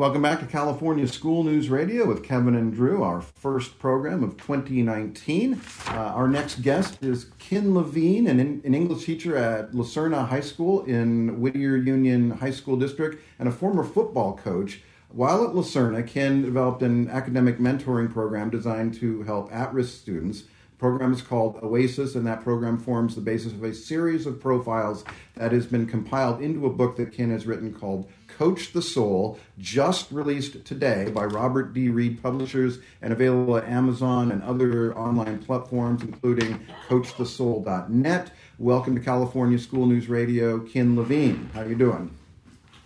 Welcome back to California School News Radio with Kevin and Drew, our first program of 2019. Uh, our next guest is Ken Levine, an, an, English teacher at La Serna High School in Whittier Union High School District and a former football coach. While at La Serna, Ken developed an academic mentoring program designed to help at risk students program is called Oasis, and that program forms the basis of a series of profiles that has been compiled into a book that Ken has written called Coach the Soul, just released today by Robert D. Reed Publishers and available at Amazon and other online platforms, including CoachTheSoul.net. Welcome to California School News Radio, Ken Levine. How are you doing?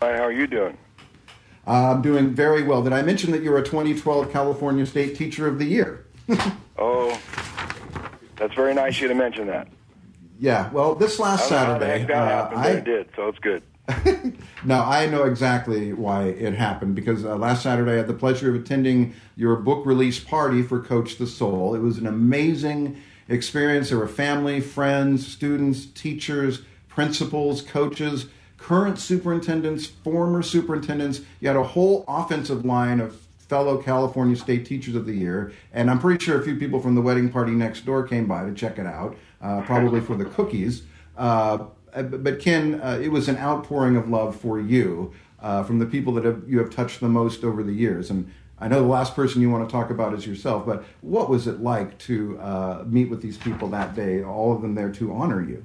Hi, how are you doing? I'm doing very well. Did I mention that you're a 2012 California State Teacher of the Year? that's very nice you to mention that. Yeah, well, this last Saturday, that uh, happened, I did, so it's good. no, I know exactly why it happened because uh, last Saturday I had the pleasure of attending your book release party for Coach the Soul. It was an amazing experience. There were family, friends, students, teachers, principals, coaches, current superintendents, former superintendents. You had a whole offensive line of fellow California State Teachers of the Year, and I'm pretty sure a few people from the wedding party next door came by to check it out, uh, probably for the cookies. Uh, but Ken, uh, it was an outpouring of love for you uh, from the people that have, you have touched the most over the years, and I know the last person you want to talk about is yourself, but what was it like to uh, meet with these people that day, all of them there to honor you?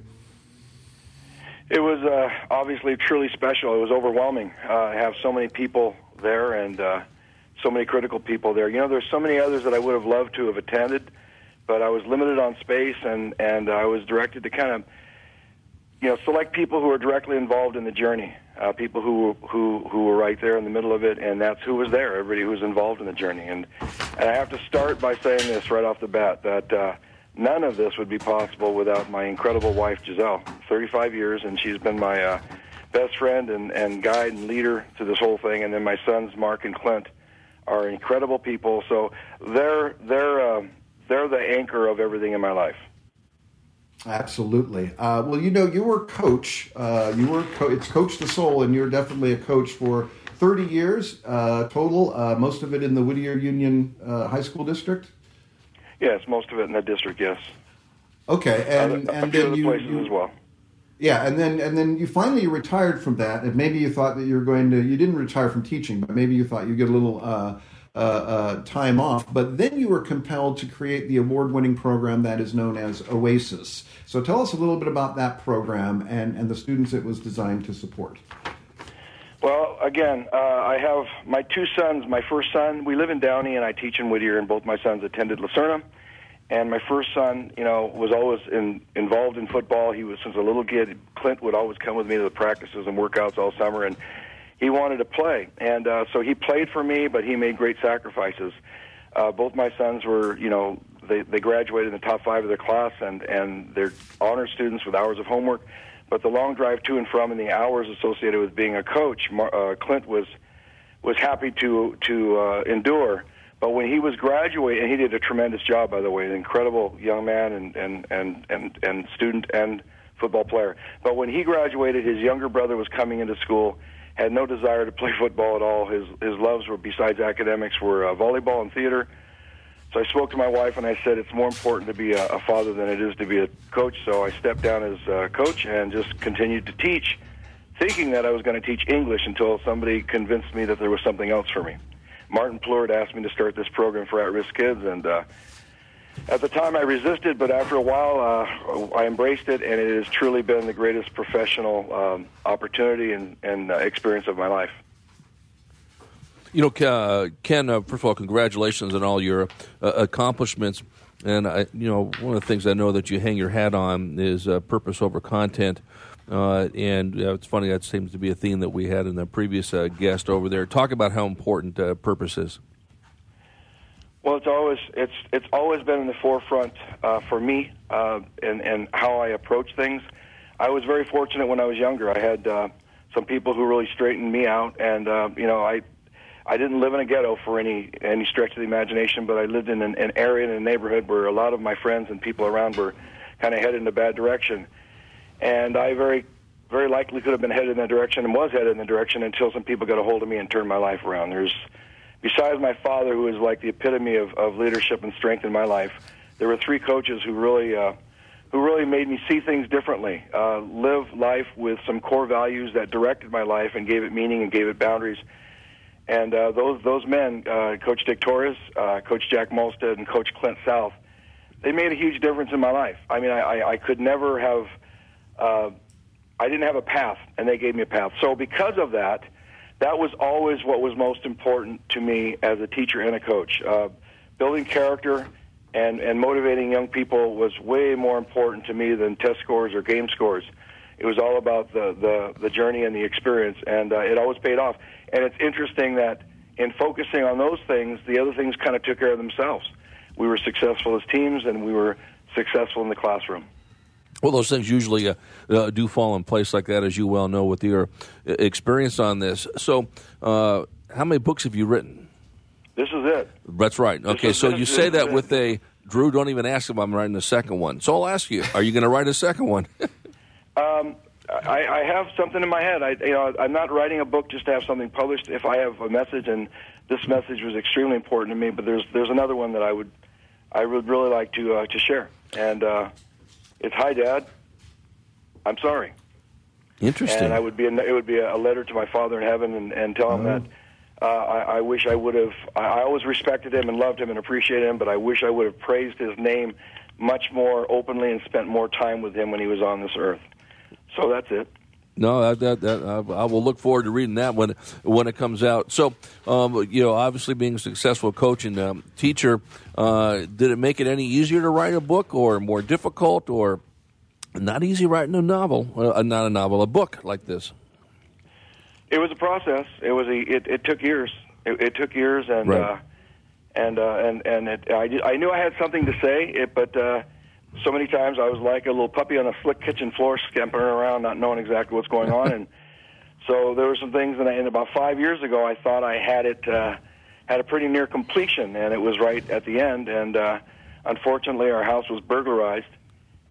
It was uh, obviously truly special. It was overwhelming. I have so many people there, and so many critical people there. You know, there's so many others that I would have loved to have attended, but I was limited on space, and and I was directed to kind of, you know, select people who are directly involved in the journey, uh, people who who who were right there in the middle of it, and that's who was there. Everybody who was involved in the journey, and and I have to start by saying this right off the bat that. Uh, None of this would be possible without my incredible wife, Giselle. 35 years, and she's been my uh, best friend and, and guide and leader to this whole thing. And then my sons, Mark and Clint, are incredible people. So they're they're uh, they're the anchor of everything in my life. Absolutely. Uh, well, you know, you were coach. Uh, you were co- it's coach the soul, and you're definitely a coach for 30 years uh, total. Uh, most of it in the Whittier Union uh, High School District. Yes, most of it in the district. Yes. Okay, and a, and then you, places you, as well. Yeah, and then and then you finally retired from that, and maybe you thought that you were going to. You didn't retire from teaching, but maybe you thought you'd get a little uh, uh, uh, time off. But then you were compelled to create the award-winning program that is known as Oasis. So tell us a little bit about that program and and the students it was designed to support. Well, again, uh, I have my two sons. My first son, we live in Downey, and I teach in Whittier, and both my sons attended La Serna. And my first son, you know, was always in, involved in football. He was since a little kid. Clint would always come with me to the practices and workouts all summer, and he wanted to play. And uh, so he played for me, but he made great sacrifices. Uh, both my sons were, you know, they they graduated in the top five of their class, and and they're honor students with hours of homework. But the long drive to and from and the hours associated with being a coach, uh, Clint was was happy to to uh, endure but when he was graduating, he did a tremendous job, by the way, an incredible young man and and and and, and student and football player. But when he graduated, his younger brother was coming into school, had no desire to play football at all. His his loves were besides academics were uh, volleyball and theater. So I spoke to my wife and I said it's more important to be a, a father than it is to be a coach. So I stepped down as a coach and just continued to teach, thinking that I was going to teach English until somebody convinced me that there was something else for me. Martin Plourde asked me to start this program for at-risk kids, and uh, at the time I resisted, but after a while uh, I embraced it, and it has truly been the greatest professional um, opportunity and, and uh, experience of my life. You know, uh, Ken. Uh, first of all, congratulations on all your uh, accomplishments. And I, you know, one of the things I know that you hang your hat on is uh, purpose over content. Uh, and uh, it's funny that seems to be a theme that we had in the previous uh, guest over there. Talk about how important uh, purpose is. Well, it's always it's it's always been in the forefront uh, for me uh, and and how I approach things. I was very fortunate when I was younger. I had some people who really straightened me out, and you know I I didn't live in a ghetto for any any stretch of the imagination, but I lived in an, an area in a neighborhood where a lot of my friends and people around were kind of headed in a bad direction, and I very very likely could have been headed in that direction and was headed in the direction until some people got a hold of me and turned my life around. There's besides my father, who is like the epitome of, of leadership and strength in my life, there were three coaches who really, uh, who really made me see things differently, uh, live life with some core values that directed my life and gave it meaning and gave it boundaries. And uh, those those men, uh, Coach Dick Torres, uh, Coach Jack Molstead, and Coach Clint South, they made a huge difference in my life. I mean, I, I, I could never have, uh, I didn't have a path, and they gave me a path. So because of that that was always what was most important to me as a teacher and a coach. Uh, building character and, and motivating young people was way more important to me than test scores or game scores. It was all about the, the, the journey and the experience, and uh, it always paid off. And it's interesting that in focusing on those things, the other things kind of took care of themselves. We were successful as teams, and we were successful in the classroom. Well, those things usually uh, uh, do fall in place like that, as you well know with your uh, experience on this. So, uh, how many books have you written? This is it. That's right. Okay, is, so you say that with a Drew. Don't even ask if I'm writing the second one. So I'll ask you: Are you going to write a second one? um, I, I have something in my head. I, you know, I'm not writing a book just to have something published. If I have a message, and this message was extremely important to me, but there's there's another one that I would I would really like to uh, to share and. It's hi, Dad. I'm sorry. Interesting. And I would be a, it would be a letter to my Father in heaven and, and tell him that uh, I, I wish I would have. I, I always respected him and loved him and appreciated him, but I wish I would have praised his name much more openly and spent more time with him when he was on this earth. So that's it. No, that, that, that, I will look forward to reading that when when it comes out. So, um, you know, obviously being a successful coach and um, teacher, uh, did it make it any easier to write a book, or more difficult, or not easy writing a novel? Uh, not a novel, a book like this. It was a process. It was a. It, it took years. It, it took years, and right. uh, and uh, and and it, I I knew I had something to say, it, but. Uh, so many times I was like a little puppy on a slick kitchen floor, scampering around, not knowing exactly what's going on. and so there were some things, and, I, and about five years ago, I thought I had it uh, had a pretty near completion, and it was right at the end. And uh, unfortunately, our house was burglarized,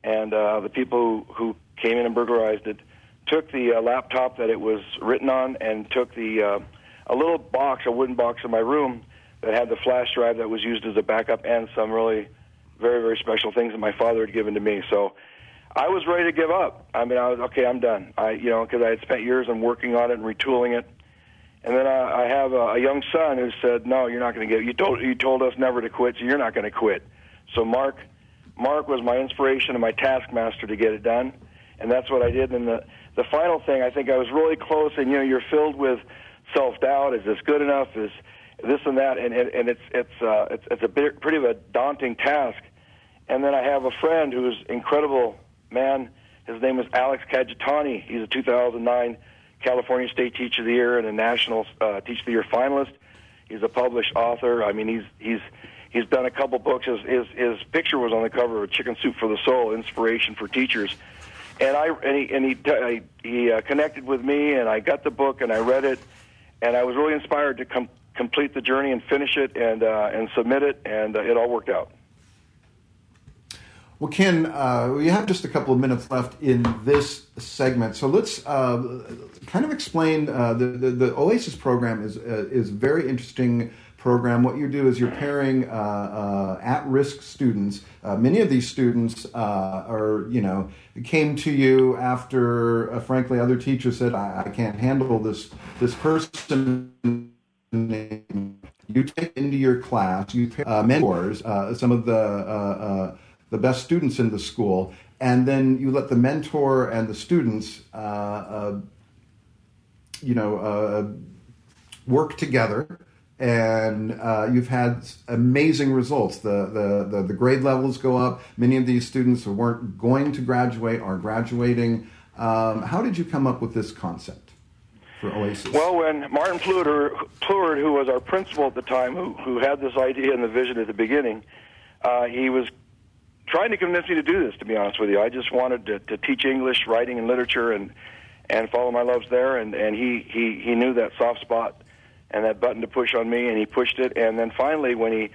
and uh, the people who, who came in and burglarized it took the uh, laptop that it was written on and took the uh, a little box, a wooden box in my room that had the flash drive that was used as a backup and some really very, very special things that my father had given to me. So I was ready to give up. I mean, I was okay. I'm done. I, you know, because I had spent years on working on it and retooling it. And then I, I have a, a young son who said, "No, you're not going to get. You told you told us never to quit, so you're not going to quit." So Mark, Mark was my inspiration and my taskmaster to get it done, and that's what I did. And the the final thing, I think I was really close. And you know, you're filled with self doubt. Is this good enough? Is this and that? And and, and it's it's uh, it's it's a bit, pretty of a daunting task. And then I have a friend who's incredible man. His name is Alex Kajitani. He's a 2009 California State Teacher of the Year and a National uh, Teacher of the Year finalist. He's a published author. I mean, he's he's he's done a couple books. His his, his picture was on the cover of Chicken Soup for the Soul: Inspiration for Teachers. And I and he and he he uh, connected with me, and I got the book and I read it, and I was really inspired to com- complete the journey and finish it and uh, and submit it, and uh, it all worked out. Well, Ken, uh, we have just a couple of minutes left in this segment, so let's uh, kind of explain uh, the, the, the Oasis program is uh, is very interesting program. What you do is you're pairing uh, uh, at-risk students. many of these students are, you know, came to you after, frankly, other teachers said, I, I can't handle this this person." You take into your class, you mentors, some of the the best students in the school, and then you let the mentor and the students, uh, uh, you know, uh, work together. And uh, you've had amazing results. The, the, the, the, grade levels go up. Many of these students who weren't going to graduate are graduating. Um, how did you come up with this concept? for Oasis? Well, when Martin Plourde, who was our principal at the time, who, who had this idea and the vision at the beginning, uh, he was trying to convince me to do this. To be honest with you, I just wanted to, to teach English, writing, and literature, and and follow my loves there. And and he he he knew that soft spot and that button to push on me, and he pushed it. And then finally, when he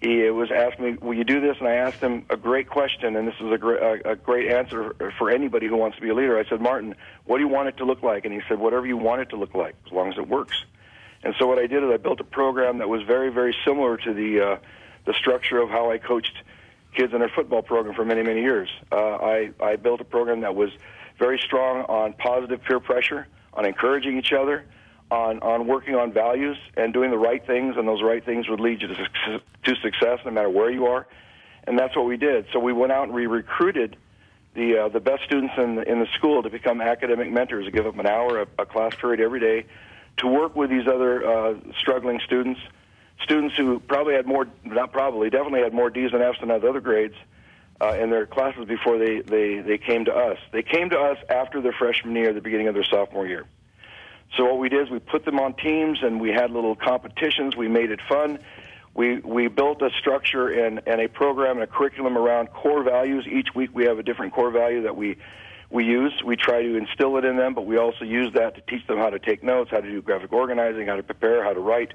he was asked me, "Will you do this?" and I asked him a great question, and this is a great a, a great answer for anybody who wants to be a leader. I said, "Martin, what do you want it to look like?" And he said, "Whatever you want it to look like, as long as it works." And so what I did is I built a program that was very very similar to the uh, the structure of how I coached kids in our football program for many many years. Uh, I I built a program that was very strong on positive peer pressure, on encouraging each other on on working on values and doing the right things, and those right things would lead you to success, to success no matter where you are. And that's what we did. So we went out and we recruited the uh, the best students in the, in the school to become academic mentors, to give them an hour, a, a class period every day, to work with these other uh, struggling students, students who probably had more, not probably, definitely had more D's and F's than other grades. Uh, in their classes before they, they, they came to us. They came to us after their freshman year, the beginning of their sophomore year. So what we did is we put them on teams and we had little competitions. We made it fun. We we built a structure and, and a program and a curriculum around core values. Each week we have a different core value that we we use. We try to instill it in them, but we also use that to teach them how to take notes, how to do graphic organizing, how to prepare, how to write.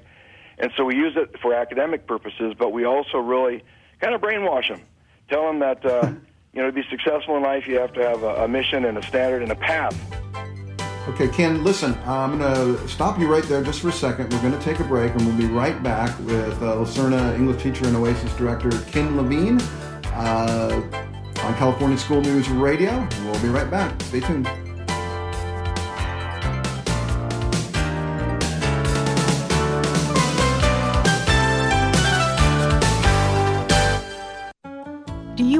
And so we use it for academic purposes, but we also really kind of brainwash them. Tell them that uh, you know to be successful in life, you have to have a, a mission and a standard and a path. Okay, Ken, listen, I'm going to stop you right there just for a second. We're going to take a break and we'll be right back with uh, La Serna English teacher and Oasis director Ken Levine uh, on California School News Radio. We'll be right back. Stay tuned.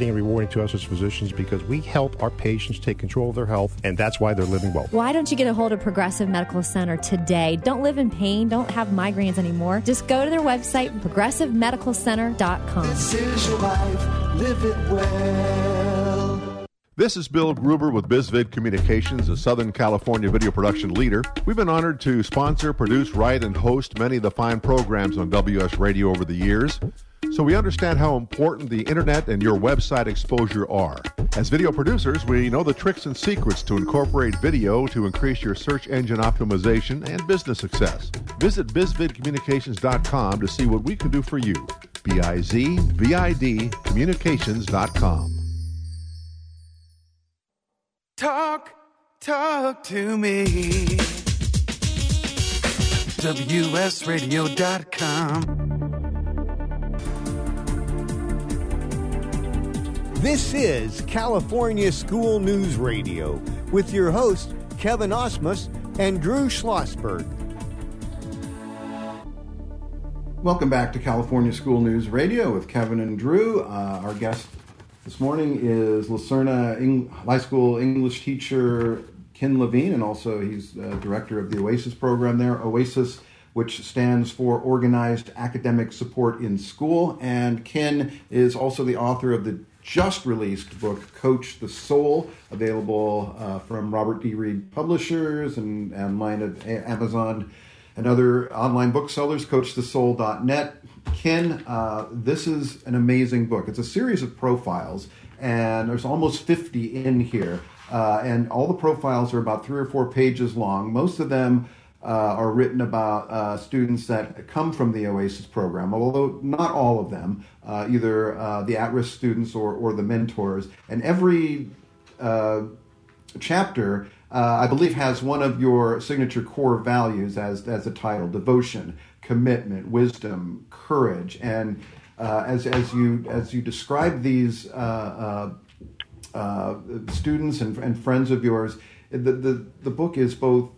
and rewarding to us as physicians because we help our patients take control of their health and that's why they're living well. Why don't you get a hold of Progressive Medical Center today? Don't live in pain, don't have migraines anymore. Just go to their website, progressivemedicalcenter.com. This is your life, live it well. This is Bill Gruber with BizVid Communications, a Southern California video production leader. We've been honored to sponsor, produce, write, and host many of the fine programs on WS Radio over the years. So we understand how important the internet and your website exposure are. As video producers, we know the tricks and secrets to incorporate video to increase your search engine optimization and business success. Visit bizvidcommunications.com to see what we can do for you. B I Z V I D communications.com. Talk, talk to me. WSRadio.com. This is California School News Radio with your hosts, Kevin Osmus and Drew Schlossberg. Welcome back to California School News Radio with Kevin and Drew. Uh, our guest this morning is La Serna Eng- High School English teacher Ken Levine, and also he's uh, director of the OASIS program there. OASIS, which stands for Organized Academic Support in School. And Ken is also the author of the just released book, Coach the Soul, available uh, from Robert D. Reed Publishers and online at Amazon and other online booksellers, coachthesoul.net. Ken, uh, this is an amazing book. It's a series of profiles, and there's almost 50 in here. Uh, and all the profiles are about three or four pages long. Most of them uh, are written about uh, students that come from the OASIS program, although not all of them, uh, either uh, the at risk students or, or the mentors. And every chapter, I believe, has one of your signature core values as, as a title devotion, commitment, wisdom, courage. And as, as, you, as you describe these uh, students and, and, friends of yours. The, the, the book is both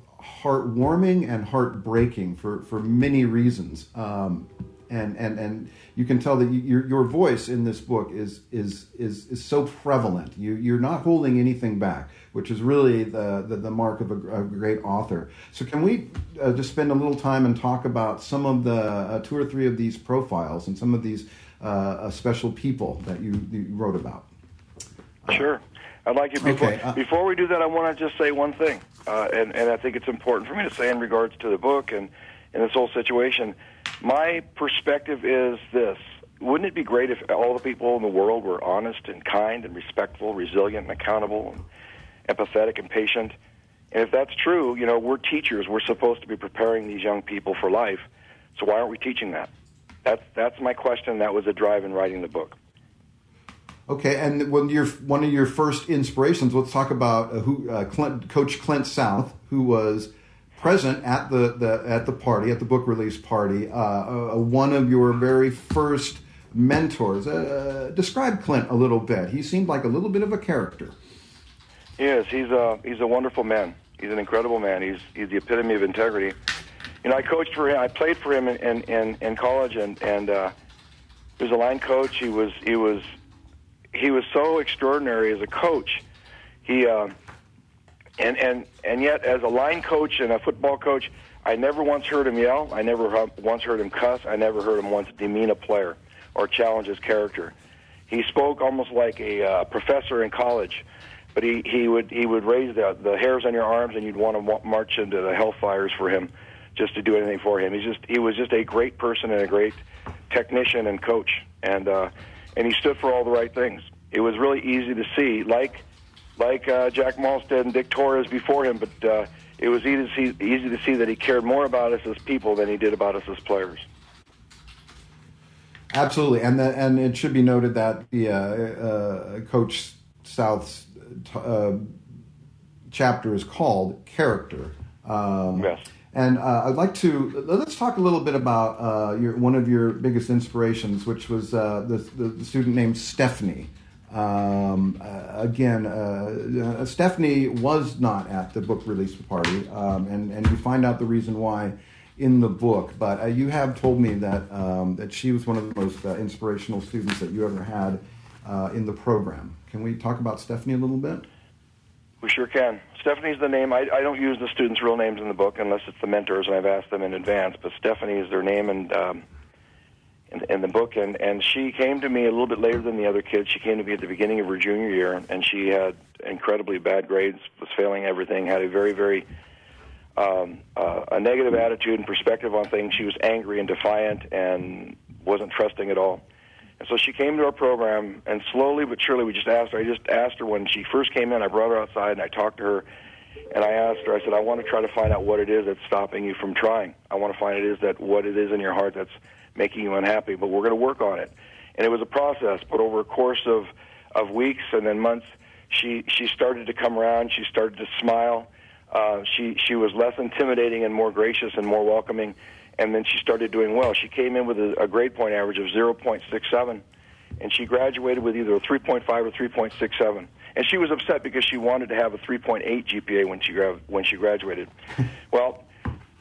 heartwarming and heartbreaking for, for many reasons. Um, and, and, and you can tell that your, your voice in this book is, is, is, is so prevalent. You, you're not holding anything back, which is really the, the, the mark of a, a, great author. So, can we uh, just spend a little time and talk about some of the uh, two or three of these profiles and some of these uh, special people that you, you wrote about? Sure. I'd like you before okay, uh, before we do that. I want to just say one thing, uh, and and I think it's important for me to say in regards to the book and and this whole situation. My perspective is this: Wouldn't it be great if all the people in the world were honest and kind and respectful, resilient and accountable, and empathetic and patient? And if that's true, you know, we're teachers. We're supposed to be preparing these young people for life. So why aren't we teaching that? That's that's my question. That was a drive in writing the book. Okay, and when you're one of your first inspirations, let's talk about uh, who uh, Clint, Coach Clint South, who was present at the, the at the party at the book release party. Uh, uh one of your very first mentors. Uh, describe Clint a little bit. He seemed like a little bit of a character. He is. He's a he's a wonderful man. He's an incredible man. He's he's the epitome of integrity. You know, I coached for him. I played for him in in, in college, and and uh, he was a line coach. He was he was he was so extraordinary as a coach. He uh, and and and yet as a line coach and a football coach, I never once heard him yell. I never once heard him cuss. I never heard him once demean a player or challenge his character. He spoke almost like a uh, professor in college, but he, he would he would raise the the hairs on your arms and you'd want to march into the hellfires for him, just to do anything for him. He's just he was just a great person and a great technician and coach, and uh, and he stood for all the right things. It was really easy to see, like like uh, Jack Malstead and Dick Torres before him, but uh, it was easy to see easy to see that he cared more about us as people than he did about us as players. Absolutely, and the, and it should be noted that the uh, uh Coach South's uh, chapter is called Character. Um, yes. And uh, I'd like to let's talk a little bit about uh, your, one of your biggest inspirations, which was uh, the, the, student named Stephanie. Um, uh, again, uh, uh, Stephanie was not at the book release party, um, and and you find out the reason why in the book. But you have told me that um, that she was one of the most inspirational students that you ever had in the program. Can we talk about Stephanie a little bit? We sure can. Stephanie's the name. I, I don't use the students' real names in the book unless it's the mentors, and I've asked them in advance. But Stephanie is their name and um, in, in the book, and and she came to me a little bit later than the other kids. She came to me at the beginning of her junior year, and she had incredibly bad grades, was failing everything, had a very very um, uh, a negative attitude and perspective on things. She was angry and defiant, and wasn't trusting at all. And so she came to our program, and slowly but surely, we just asked her. I just asked her when she first came in. I brought her outside, and I talked to her, and I asked her. I said, "I want to try to find out what it is that's stopping you from trying. I want to find it is that what it is in your heart that's making you unhappy. But we're going to work on it." And it was a process, but over a course of of weeks and then months, she she started to come around. She started to smile. Uh, she she was less intimidating and more gracious and more welcoming and then she started doing well. She came in with a, a grade point average of 0.67, and she graduated with either a 3.5 or 3.67. And she was upset because she wanted to have a 3.8 GPA when she gra- when she graduated. well,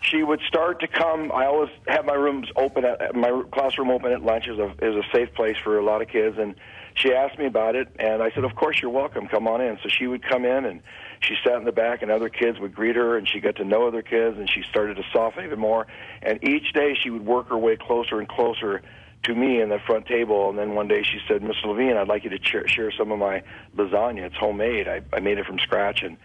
she would start to come. I always have my rooms open at my classroom open at lunch is a is a safe place for a lot of kids, and she asked me about it, and I said, "Of course, you're welcome. Come on in." So she would come in and she sat in the back and other kids would greet her and she got to know other kids and she started to soften even more. And each day she would work her way closer and closer to me in the front table. And then one day she said miss levine i'd like you to share, some of my lasagna. It's homemade. I, I made it from scratch. And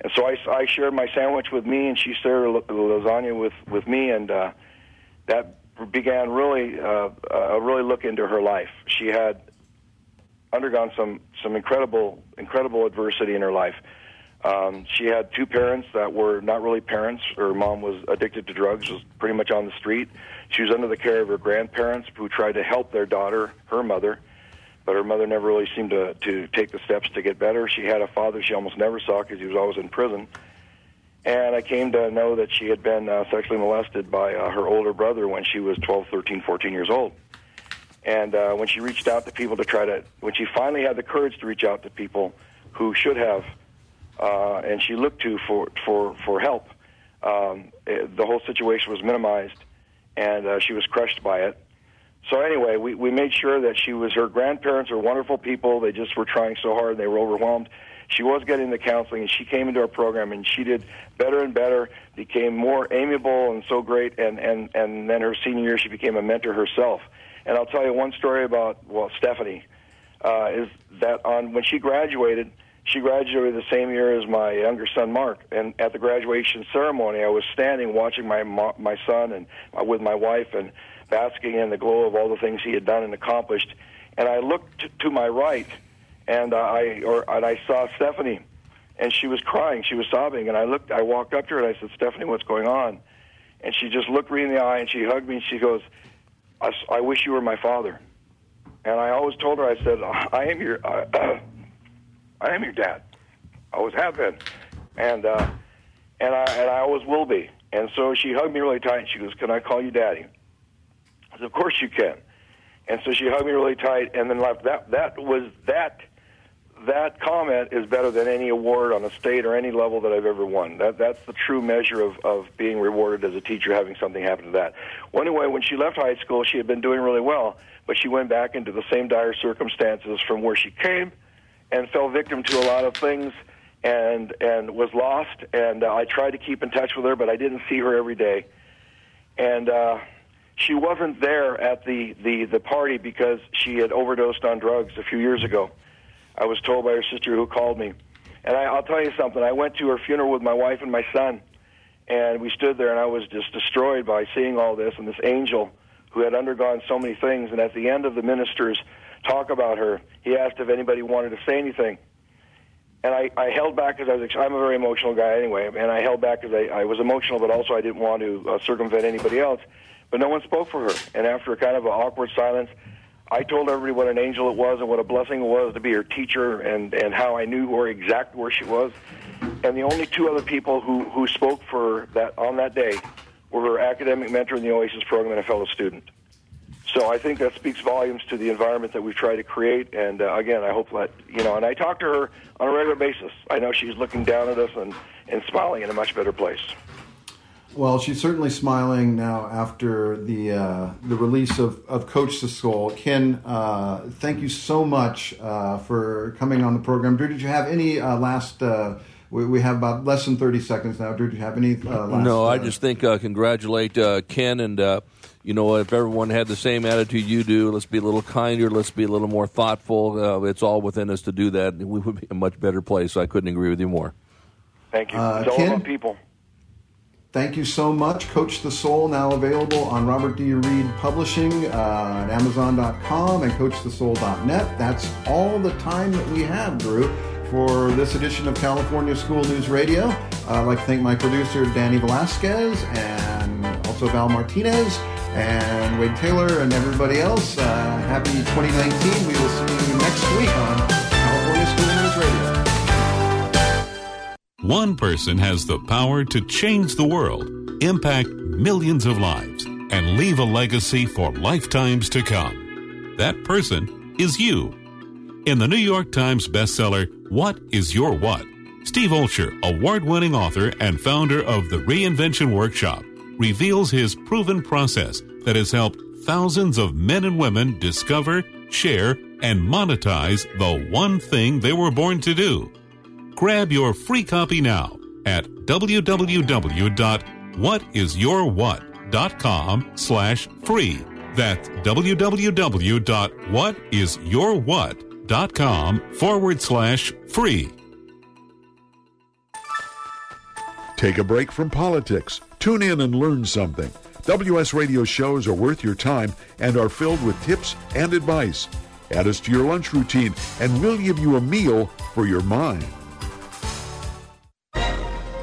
and so I, I shared my sandwich with me and she shared the lasagna with with me. And uh that began really uh, uh really look into her life. She had undergone some some incredible incredible adversity in her life um, she had two parents that were not really parents. Her mom was addicted to drugs, was pretty much on the street. She was under the care of her grandparents, who tried to help their daughter, her mother, but her mother never really seemed to to take the steps to get better. She had a father she almost never saw because he was always in prison. And I came to know that she had been uh, sexually molested by uh, her older brother when she was 12, 13, 14 years old. And uh, when she reached out to people to try to, when she finally had the courage to reach out to people who should have uh, and she looked to for for for help. Um, it, the whole situation was minimized, and uh, she was crushed by it. So anyway, we we made sure that she was her grandparents are wonderful people. They just were trying so hard, and they were overwhelmed. She was getting the counseling, and she came into our program, and she did better and better. Became more amiable and so great, and and and then her senior year, she became a mentor herself. And I'll tell you one story about well, Stephanie uh, is that on when she graduated she graduated the same year as my younger son Mark. And at the graduation ceremony, I was standing watching my my son and uh, with my wife and basking in the glow of all the things he had done and accomplished. And I looked to, my right, and uh, I or and I saw Stephanie, and she was crying, she was sobbing. And I looked, I walked up to her and I said, Stephanie, what's going on? And she just looked me in the eye and she hugged me and she goes, I, I wish you were my father. And I always told her, I said, I am your. Uh, I am your dad. I always have been, and uh, and I and I always will be. And so she hugged me really tight. and She goes, "Can I call you daddy?" I said, "Of course you can." And so she hugged me really tight, and then left. That that was that that comment is better than any award on a state or any level that I've ever won. That that's the true measure of of being rewarded as a teacher, having something happen to that. Well, anyway, when she left high school, she had been doing really well, but she went back into the same dire circumstances from where she came and fell victim to a lot of things and and was lost. And uh, I tried to keep in touch with her but I didn't see her every day. And uh she wasn't there at the the the party because she had overdosed on drugs a few years ago. I was told by her sister who called me. And I, I'll tell you something. I went to her funeral with my wife and my son and we stood there and I was just destroyed by seeing all this and this angel who had undergone so many things. And at the end of the minister's talk about her. He asked if anybody wanted to say anything. And I, I held back because I was, I'm a very emotional guy anyway, and I held back because I, I was emotional, but also I didn't want to uh, circumvent anybody else. But no one spoke for her. And after a kind of an awkward silence, I told everybody what an angel it was and what a blessing it was to be her teacher and, and how I knew where exactly where she was. And the only two other people who, who spoke for that on that day were her academic mentor in the Oasis program and a fellow student. So I think that speaks volumes to the environment that we've tried to create. And uh, again, I hope that you know. And I talk to her on a regular basis. I know she's looking down at us and and smiling in a much better place. Well, she's certainly smiling now after the uh, the release of, of Coach the Soul. Ken, uh, thank you so much uh, for coming on the program. Drew, did you have any uh, last? Uh, we, we, have about less than thirty seconds now. Drew, did you have any uh, last? No, I just think congratulate Ken and you know, if everyone had the same attitude you do, let's be a little kinder, let's be a little more thoughtful. Uh, it's all within us to do that. and We would be a much better place. I couldn't agree with you more. Thank you. Uh, it's all Ken? about people. Thank you so much. Coach the Soul now available on Robert D. Reed Publishing uh, at Amazon.com and CoachTheSoul.net. That's all the time that we have, Drew, for this edition of California School News Radio. Uh, I'd like to thank my producer, Danny Velasquez, and also Val Martinez, and Wade Taylor, and everybody else. Uh, happy 2019. We will see you next week on California School News Radio. One person has the power to change the world, impact millions of lives, and leave a legacy for lifetimes to come. That person is you. In the New York Times bestseller, What is Your What? Steve Olsher, award winning author and founder of the Reinvention Workshop, reveals his proven process that has helped thousands of men and women discover, share, and monetize the one thing they were born to do. Grab your free copy now at www.whatisyourwhat.com slash free. That's www.whatisyourwhat.com forward slash free. Take a break from politics. Tune in and learn something. WS Radio shows are worth your time and are filled with tips and advice. Add us to your lunch routine, and we'll give you a meal for your mind.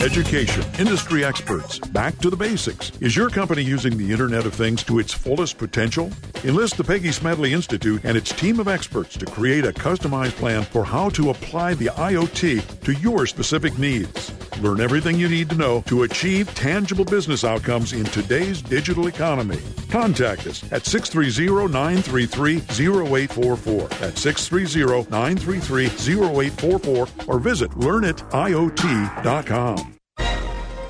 Education, industry experts, back to the basics. Is your company using the Internet of Things to its fullest potential? Enlist the Peggy Smedley Institute and its team of experts to create a customized plan for how to apply the IoT to your specific needs. Learn everything you need to know to achieve tangible business outcomes in today's digital economy. Contact us at 630-933-0844. That's 630-933-0844 or visit learnitit.com.